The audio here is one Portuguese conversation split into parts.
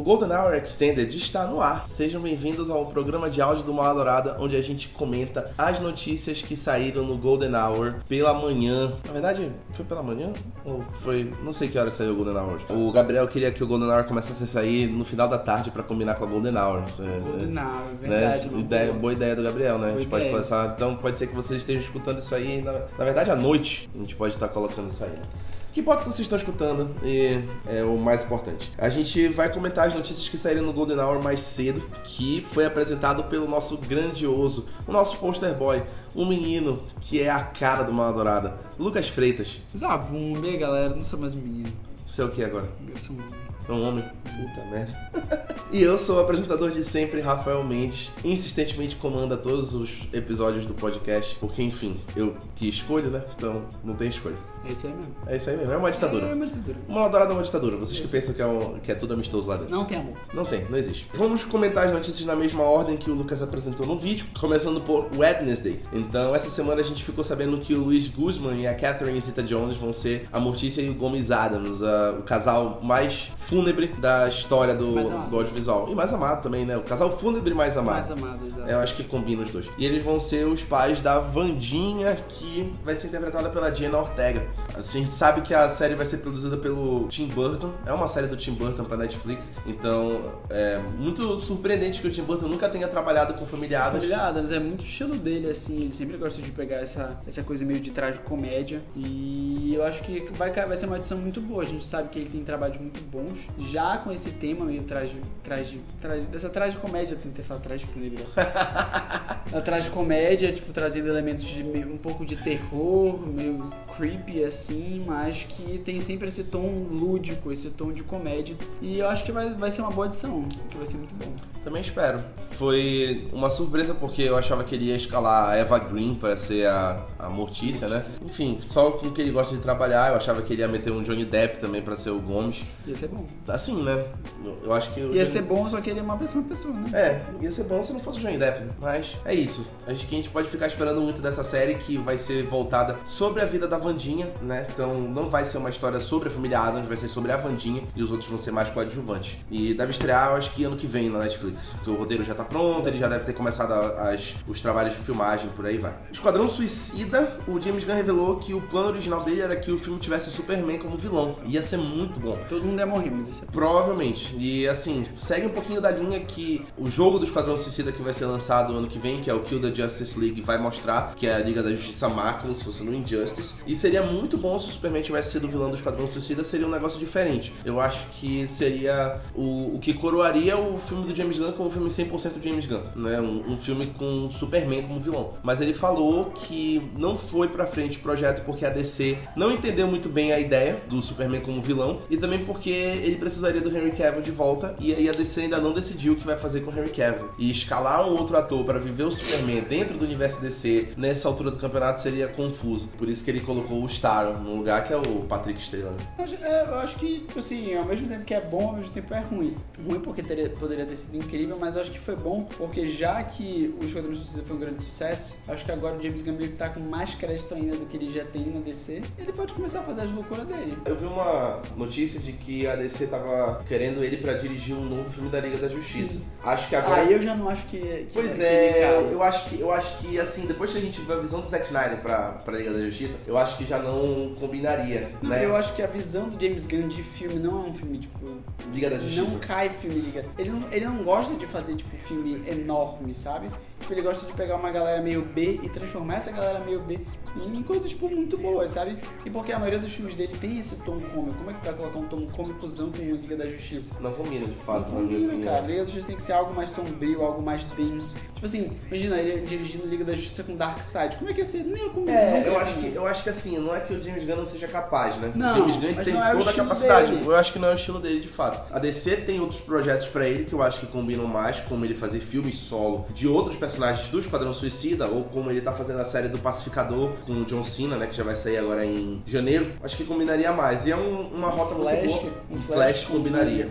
O Golden Hour Extended está no ar. Sejam bem-vindos ao programa de áudio do Mal Dourada, onde a gente comenta as notícias que saíram no Golden Hour pela manhã. Na verdade, foi pela manhã? Ou foi. Não sei que hora saiu o Golden Hour. O Gabriel queria que o Golden Hour começasse a sair no final da tarde para combinar com a Golden Hour. Golden Hour, é verdade. Né? Ideia, boa ideia do Gabriel, né? Boa a gente pode ideia. começar. Então pode ser que vocês estejam escutando isso aí. Na, na verdade, à noite a gente pode estar colocando isso aí. Que importa que vocês estão escutando e é o mais importante. A gente vai comentar as notícias que saíram no Golden Hour mais cedo, que foi apresentado pelo nosso grandioso, o nosso poster boy, um menino que é a cara do Mal Dourada, Lucas Freitas. Zabumba, e aí, galera? Não sou mais um menino. Você é o que agora? Eu sou um. É um homem? Puta merda. e eu sou o apresentador de sempre, Rafael Mendes. Insistentemente comanda todos os episódios do podcast, porque enfim, eu que escolho, né? Então não tem escolha. É isso aí mesmo. É isso aí mesmo, é uma ditadura. É uma ditadura. Uma dourada é uma ditadura. Vocês que pensam que é, um- que é tudo amistoso lá dentro. Não tem amor. Não tem, não existe. Vamos comentar as notícias na mesma ordem que o Lucas apresentou no vídeo, começando por Wednesday. Então, essa semana a gente ficou sabendo que o Luiz Guzman e a Catherine Zeta-Jones vão ser a Mortícia e o Gomes Adams, a- o casal mais fúnebre da história do, do audiovisual. E mais amado também, né? O casal fúnebre mais amado. Mais amado, exato. Eu acho que combina os dois. E eles vão ser os pais da Vandinha, que vai ser interpretada pela Jenna Ortega. Assim, a gente sabe que a série vai ser produzida pelo Tim Burton. É uma série do Tim Burton pra Netflix. Então, é muito surpreendente que o Tim Burton nunca tenha trabalhado com familiares. Família Adams é muito estilo dele, assim, ele sempre gosta de pegar essa, essa coisa meio de trás de comédia. E eu acho que vai, vai ser uma edição muito boa. A gente sabe que ele tem trabalhos muito bons. Já com esse tema meio. Trás de trás, dessa trás de comédia, tentei falar fúnebre. A trás de comédia, tipo, trazendo elementos de meio- um pouco de terror, meio creepy assim, mas que tem sempre esse tom lúdico, esse tom de comédia. E eu acho que vai, vai ser uma boa edição, que vai ser muito bom. Também espero. Foi uma surpresa porque eu achava que ele ia escalar a Eva Green para ser a, a Mortícia, né? Enfim, só com o que ele gosta de trabalhar, eu achava que ele ia meter um Johnny Depp também para ser o Gomes. Ia ser bom. Assim, né? Eu acho que. Ia ser bom, só que ele é uma péssima pessoa, né? É, ia ser bom se não fosse o Johnny Depp, mas é isso. Acho que a gente pode ficar esperando muito dessa série que vai ser voltada sobre a vida da Vandinha, né? Então não vai ser uma história sobre a família Adams, vai ser sobre a Vandinha e os outros vão ser mais coadjuvantes. E deve estrear, eu acho que ano que vem na Netflix, porque o roteiro já tá pronto, ele já deve ter começado as, os trabalhos de filmagem, por aí vai. Esquadrão Suicida, o James Gunn revelou que o plano original dele era que o filme tivesse Superman como vilão. Ia ser muito bom. Todo mundo ia morrer, isso é Provavelmente. E assim, segue um pouquinho da linha que o jogo do Esquadrão Suicida que vai ser lançado ano que vem, que é o Kill the Justice League, vai mostrar, que é a Liga da Justiça Máquina, se fosse no Injustice. E seria muito bom se o Superman tivesse sido vilão do Esquadrão Suicida, seria um negócio diferente. Eu acho que seria o, o que coroaria o filme do James Gunn como um filme 100% James Gunn, né? Um, um filme com Superman como vilão. Mas ele falou que não foi pra frente o projeto porque a DC não entendeu muito bem a ideia do Superman como vilão e também porque ele precisaria do Henry Cavill de volta e aí a DC ainda não decidiu o que vai fazer com o Henry Cavill. E escalar um outro ator para viver o Superman dentro do universo DC nessa altura do campeonato seria confuso. Por isso que ele colocou o Star no lugar que é o Patrick Estrela. Eu acho- é, eu acho que, assim, ao mesmo tempo que é bom, ao mesmo tempo é ruim. Ruim porque teria- poderia ter sido incrível, mas eu acho que foi bom porque já que o Esquadrão Suicida foi um grande sucesso, acho que agora o James que tá com mais crédito ainda do que ele já tem na DC. Ele pode começar a fazer as loucuras dele. Eu vi uma notícia de que a DC tava querendo ele para dirigir um novo filme da Liga da Justiça. Acho que agora Aí eu já não acho que. que Pois que é, eu, eu acho que eu acho que assim, depois que a gente vê a visão do Zack Snyder pra, pra Liga da Justiça, eu acho que já não combinaria, Não, né? eu acho que a visão do James Gunn de filme não é um filme, tipo. Liga da Justiça. Não cai filme Liga. Ele não, ele não gosta de fazer, tipo, filme enorme, sabe? Tipo, ele gosta de pegar uma galera meio B e transformar essa galera meio B em coisas, tipo, muito boas, sabe? E porque a maioria dos filmes dele tem esse tom cômico. Como é que vai colocar um tom cômicozão com Liga da Justiça? Não combina, de fato, Não combina, opinião. cara. Liga da Justiça tem que ser algo mais sombrio, algo mais denso. Tipo assim, imagina ele dirigindo Liga da Justiça com Darkseid. Como é que ia ser? Não ia com É, eu acho, que, eu acho que assim, não é que o James Gunn não seja capaz, né? Não, o James Gunn tem não é toda a capacidade. dele. Eu acho que não é o estilo dele de fato. A DC tem outros projetos pra ele que eu acho que combinam mais, como ele fazer filmes solo de outros personagens do Esquadrão Suicida, ou como ele tá fazendo a série do Pacificador com o John Cena, né? Que já vai sair agora em janeiro. Acho que combinaria mais. E é um- uma rota Flash, muito boa. um Um Flash Flash combinaria.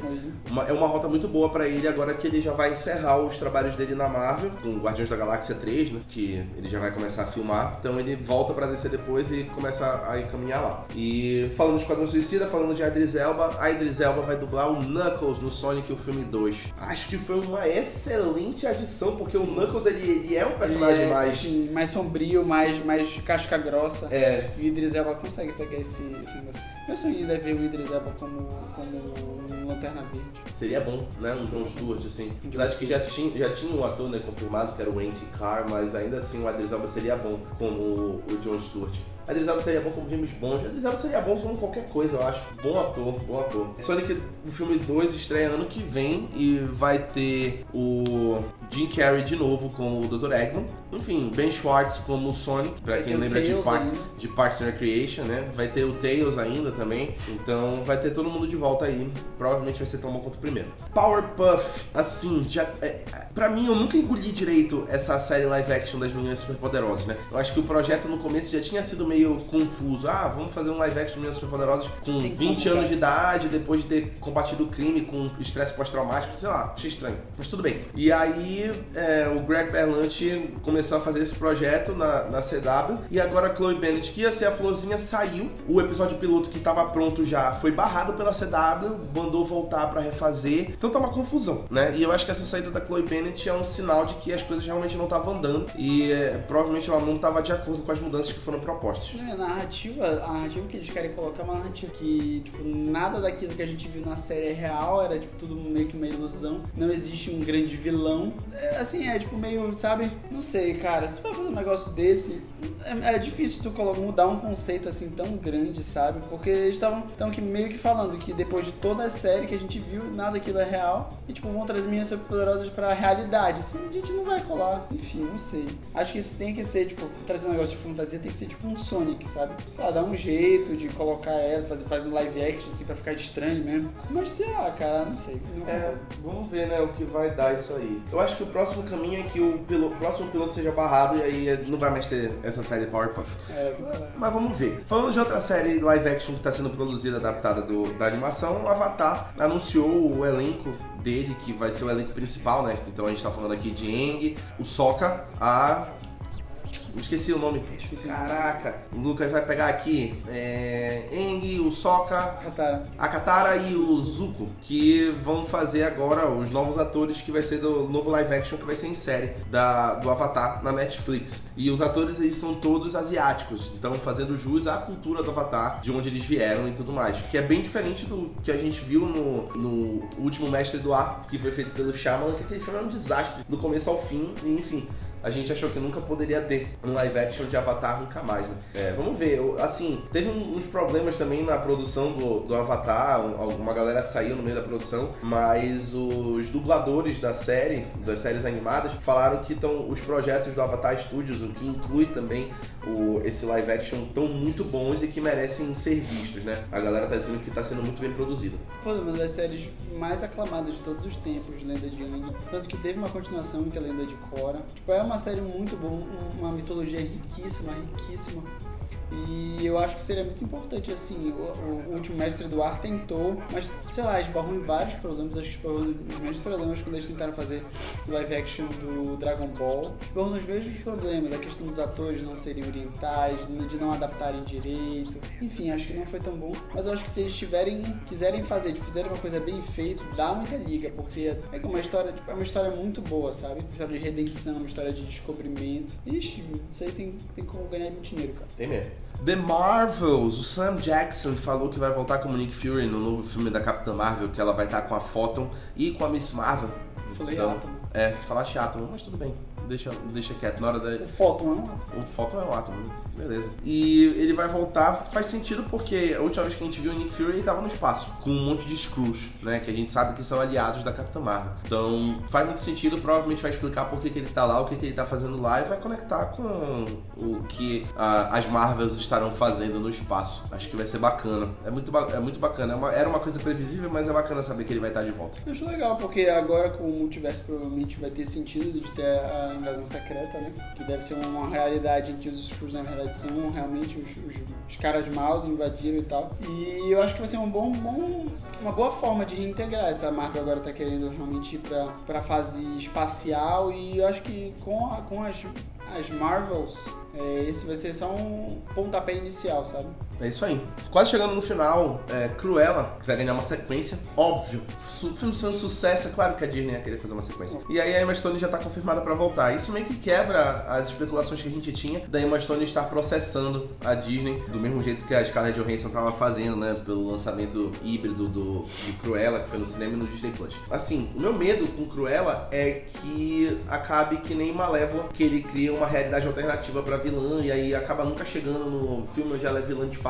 Uma- é uma rota muito boa pra ele agora que ele já vai encerrar os trabalhos dele na Marvel, com Guardiões Guardiões da Galáxia 3, né? Que ele já vai começar a filmar. Então ele volta pra descer depois e começa a encaminhar lá. E falando de Esquadrão Suicida, falando de Idris Elba, a Idris Elba vai dublar o Knuckles no Sonic o filme 2. Acho que foi uma excelente adição, porque sim. o Knuckles ele, ele é um personagem é, mais. Sim, mais sombrio, mais, mais casca grossa. É. E o Idris Elba consegue pegar esse, esse negócio. Meu sonho é ver o Idris Elba como, como Lanterna Verde. Seria bom, né? Um John Stewart, assim. Apesar que já tinha, já tinha um ator né, confirmado, que era o Andy Carr, mas ainda assim o Idris Elba seria bom como o John Stewart. Idris Elba seria bom como James Bond. Idris Elba seria bom como qualquer coisa, eu acho. Bom ator, bom ator. Sonic, o filme 2 estreia ano que vem e vai ter o Jim Carrey de novo como o Dr. Eggman. Enfim, Ben Schwartz como o Sonic, pra vai quem lembra de, Par de Parks and Recreation, né? Vai ter o Tails ainda também. Então vai ter todo mundo de volta aí. Provavelmente vai ser tão bom quanto o primeiro. Powerpuff, assim, já. É, pra mim, eu nunca engoli direito essa série live action das meninas superpoderosas, né? Eu acho que o projeto no começo já tinha sido meio confuso. Ah, vamos fazer um live action de meninas superpoderosas com Tem 20 anos de idade, depois de ter combatido o crime com estresse pós-traumático, sei lá, achei estranho. Mas tudo bem. E aí, é, o Greg Berlanti começou a fazer esse projeto na, na CW, e agora a Chloe Bennett, que ia ser a florzinha, saiu. O episódio piloto que estava pronto já foi barrado pela CW, mandou voltar para refazer. Então tá uma confusão, né? E eu acho que essa saída da Chloe Bennett é um sinal de que as coisas realmente não estavam andando e é, provavelmente ela não estava de acordo com as mudanças que foram propostas. Não, a narrativa, a narrativa que eles querem colocar é uma narrativa que, tipo, nada daquilo que a gente viu na série é real, era tipo tudo meio que uma ilusão. Não existe um grande vilão. É, assim, é tipo meio, sabe? Não sei, cara. Se vai fazer um negócio desse, é, é difícil tu mudar um conceito assim tão grande, sabe? Porque eles estavam meio que falando que depois de toda a série que a gente viu, nada daquilo é real. E tipo, vão trazer meninas superpoderosas pra realidade. Assim, a gente não vai colar. Enfim, não sei. Acho que isso tem que ser, tipo, trazer um negócio de fantasia, tem que ser tipo um Sonic, sabe? Sei lá, dar um jeito de colocar ela, fazer, faz um live action assim pra ficar estranho mesmo. Mas sei lá, cara, não sei. Não é, vamos ver, né, o que vai dar isso aí. Eu acho que o próximo caminho é que o, piloto, o próximo piloto seja barrado e aí não vai mais ter essa série Powerpuff. É, mas vamos ver. Falando de outra série live action que está sendo produzida, adaptada do, da animação, o Avatar anunciou o elenco dele, que vai ser o elenco principal, né? Então a gente tá falando aqui de Eng, o Sokka, a Esqueci o nome. Esqueci. Caraca. O Lucas vai pegar aqui é, Eng, o Sokka, Katara. a Katara e o Zuko, que vão fazer agora os novos atores que vai ser do novo live action que vai ser em série da, do Avatar na Netflix. E os atores eles são todos asiáticos, então fazendo jus à cultura do Avatar, de onde eles vieram e tudo mais. Que é bem diferente do que a gente viu no, no último Mestre do Ar, que foi feito pelo Shyamalan, que aquele filme é um desastre, do começo ao fim, e enfim a gente achou que nunca poderia ter um live action de Avatar nunca mais, né? É, vamos ver. Assim, teve uns problemas também na produção do, do Avatar, uma galera saiu no meio da produção, mas os dubladores da série, das séries animadas, falaram que estão os projetos do Avatar Studios, o que inclui também o, esse live action, estão muito bons e que merecem ser vistos, né? A galera tá dizendo que tá sendo muito bem produzido. Pô, uma das séries mais aclamadas de todos os tempos, Lenda de Yang. Tanto que teve uma continuação que é Lenda de Korra. Tipo, é uma série muito boa, uma mitologia riquíssima, riquíssima. E eu acho que seria muito importante, assim, o, o, último mestre do ar tentou, mas sei lá, esbarrou em vários problemas. Acho que esbarrou nos mesmos problemas quando eles tentaram fazer o live action do Dragon Ball. Esbarrou nos mesmos problemas, a questão dos atores não serem orientais, de não adaptarem direito. Enfim, acho que não foi tão bom. Mas eu acho que se eles tiverem, quiserem fazer, tipo, fizerem uma coisa bem feita, dá muita liga, porque é que uma história, tipo, é uma história muito boa, sabe? Uma história de redenção, uma história de descobrimento. Ixi, isso aí tem, tem como ganhar muito dinheiro, cara. Tem mesmo. The Marvels, o Sam Jackson falou que vai voltar como Nick Fury no novo filme da Capitã Marvel, que ela vai estar com a Photon e com a Miss Marvel. Falei então, Atom. É, falar Atom, mas tudo bem deixa, deixa quieto. Na hora da. O Photon é um átomo. O Photon é um átomo, beleza. E ele vai voltar, faz sentido porque a última vez que a gente viu o Nick Fury ele tava no espaço, com um monte de Skrulls, né? Que a gente sabe que são aliados da Capitã Marvel. Então faz muito sentido, provavelmente vai explicar por que, que ele tá lá, o que, que ele tá fazendo lá e vai conectar com o que a, as Marvels estarão fazendo no espaço. Acho que vai ser bacana. É muito, é muito bacana. É uma, era uma coisa previsível, mas é bacana saber que ele vai estar de volta. Eu acho legal, porque agora com o multiverso provavelmente vai ter sentido de ter a invasão secreta, né? Que deve ser uma realidade em que os Skrulls, na verdade, são realmente os, os, os, caras maus, invadiram e tal. E eu acho que vai ser um bom, bom, uma boa forma de reintegrar. Essa Marvel agora tá querendo realmente ir pra, pra fase espacial e eu acho que com, a, com as as Marvels, é, esse vai ser só um pontapé inicial, sabe? É isso aí. Quase chegando no final, é, Cruella vai ganhar uma sequência, óbvio. O filme sendo sucesso, é claro que a Disney ia querer fazer uma sequência. E aí a Emma Stone já tá confirmada para voltar. Isso meio que quebra as especulações que a gente tinha da Emma Stone estar processando a Disney, do mesmo jeito que a Scarlett Johansson tava fazendo, né? Pelo lançamento híbrido do, do Cruella, que foi no cinema e no Disney Plus. Assim, o meu medo com Cruella é que acabe que nem Malévola, que ele cria uma realidade alternativa pra vilã e aí acaba nunca chegando no filme onde ela é vilã de fato.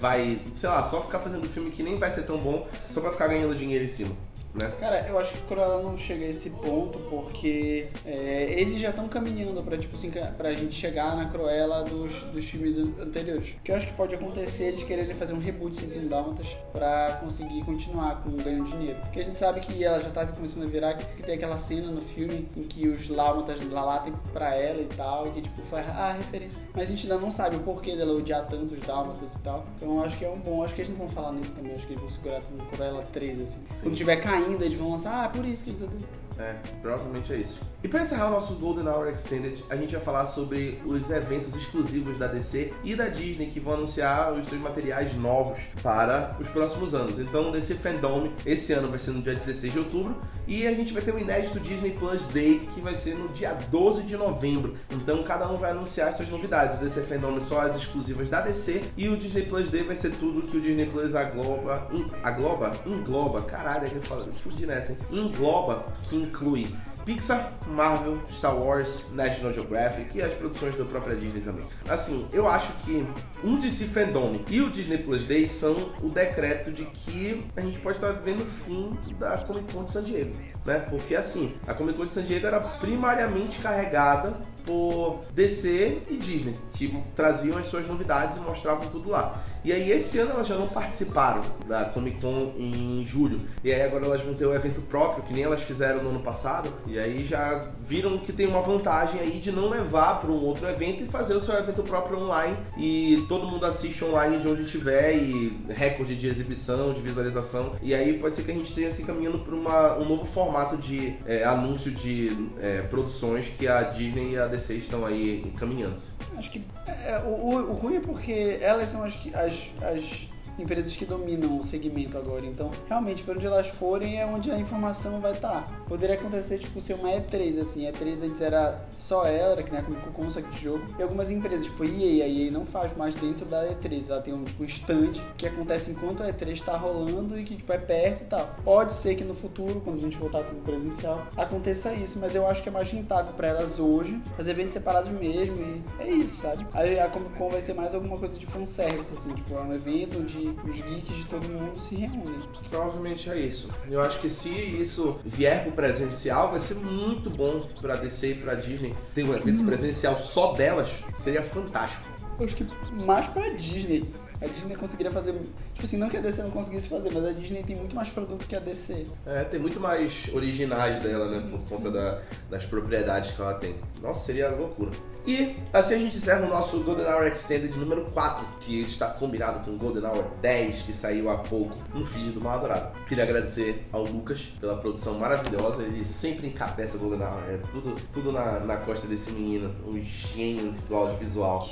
Vai, sei lá, só ficar fazendo filme que nem vai ser tão bom só pra ficar ganhando dinheiro em cima né? Cara, eu acho que Cruella não chega a esse ponto porque é, eles já estão caminhando pra, tipo assim, pra gente chegar na Cruella dos, dos filmes anteriores. O que eu acho que pode acontecer é eles quererem fazer um reboot sem Dálmatas pra conseguir continuar com ganho dinheiro. Porque a gente sabe que ela já tava começando a virar, que, tem aquela cena no filme em que os Dálmatas lá latem pra ela e tal, e que tipo, foi a referência. Mas a gente ainda não sabe o porquê dela odiar tanto os Dálmatas e tal. Então eu acho que é um bom, acho que eles não vão falar nisso também, acho que eles vão segurar com Cruella 3, assim. Sim. Quando tiver caindo ainda, eles vão lançar, ah, por isso que eles odeiam. É, provavelmente é isso. E para encerrar o nosso Golden Hour Extended, a gente vai falar sobre os eventos exclusivos da DC e da Disney que vão anunciar os seus materiais novos para os próximos anos. Então, DC Fandom esse ano vai ser no dia 16 de outubro e a gente vai ter o inédito Disney Plus Day que vai ser no dia 12 de novembro. Então, cada um vai anunciar as suas novidades. O DC Fandom só as exclusivas da DC e o Disney Plus Day vai ser tudo que o Disney Plus agloba, in, agloba, engloba, caralho, é que eu falo, fudi nessa, hein? Engloba que inclui Pixar, Marvel, Star Wars, National Geographic e as produções da própria Disney também. Assim, eu acho que um DC Fandom e o Disney Plus Day são o decreto de que a gente pode estar vendo o fim da Comic Con de San Diego, né? Porque assim, a Comic Con de San Diego era primariamente carregada por DC e Disney, que traziam as suas novidades e mostravam tudo lá. E aí esse ano elas já não participaram da Comic Con em julho. E aí agora elas vão ter o evento próprio, que nem elas fizeram no ano passado. E aí já viram que tem uma vantagem aí de não levar para um outro evento e fazer o seu evento próprio online. E todo mundo assiste online de onde estiver e recorde de exibição, de visualização. E aí pode ser que a gente esteja se encaminhando para um novo formato de é, anúncio de é, produções que a Disney e a DC estão aí encaminhando-se. Acho que é, o, o, ruim é porque elas são as, as, as empresas que dominam o segmento agora. Então, realmente, para onde elas forem é onde a informação vai estar. Tá. Poderia acontecer, tipo, ser uma E3, assim. E3 antes era só ela, era que né, com só de jogo. E algumas empresas, tipo EA, a EA não faz mais dentro da E3. Ela tem um, tipo, um stand que acontece enquanto a E3 está rolando e que, tipo, é perto e tal. Pode ser que no futuro, quando a gente voltar tudo presencial, aconteça isso, mas eu acho que é mais rentável para elas hoje fazer eventos separados mesmo e é isso, sabe? A Comic Con vai ser mais alguma coisa de fanservice, assim, tipo, é um evento onde os geeks de todo mundo se reúnem. Provavelmente é isso. Eu acho que se isso vier pro presencial, vai ser muito bom pra DC e pra Disney. Ter um evento hum. presencial só delas seria fantástico. Eu acho que mais pra Disney. A Disney conseguiria fazer. Tipo assim, não que a DC não conseguisse fazer, mas a Disney tem muito mais produto que a DC. É, tem muito mais originais dela, né? Por Sim. conta da, das propriedades que ela tem. Nossa, seria loucura. E assim a gente encerra o nosso Golden Hour Extended número 4, que está combinado com o Golden Hour 10, que saiu há pouco no feed do Mal Adorado. Queria agradecer ao Lucas pela produção maravilhosa, ele sempre encabeça o Golden Hour, é tudo, tudo na, na costa desse menino, um gênio do audiovisual.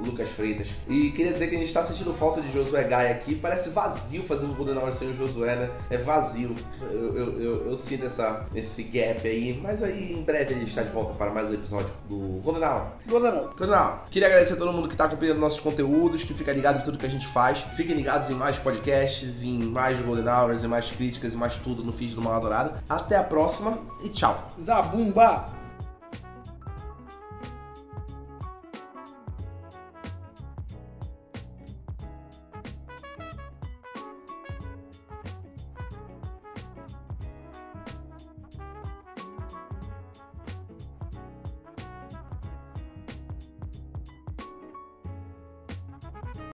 O Lucas Freitas. E queria dizer que a gente está sentindo falta de Josué Gaia aqui, parece vazio fazer um Golden Hour sem o Josué, né? É vazio. Eu, eu, eu, eu sinto essa, esse gap aí, mas aí em breve ele está de volta para mais um episódio do Golden Hour. Golden Hour. Queria agradecer a todo mundo que está acompanhando nossos conteúdos, que fica ligado em tudo que a gente faz. Fiquem ligados em mais podcasts, em mais Golden Hours, em mais críticas, e mais tudo no feed do Mal Adorado. Até a próxima e tchau. Zabumba!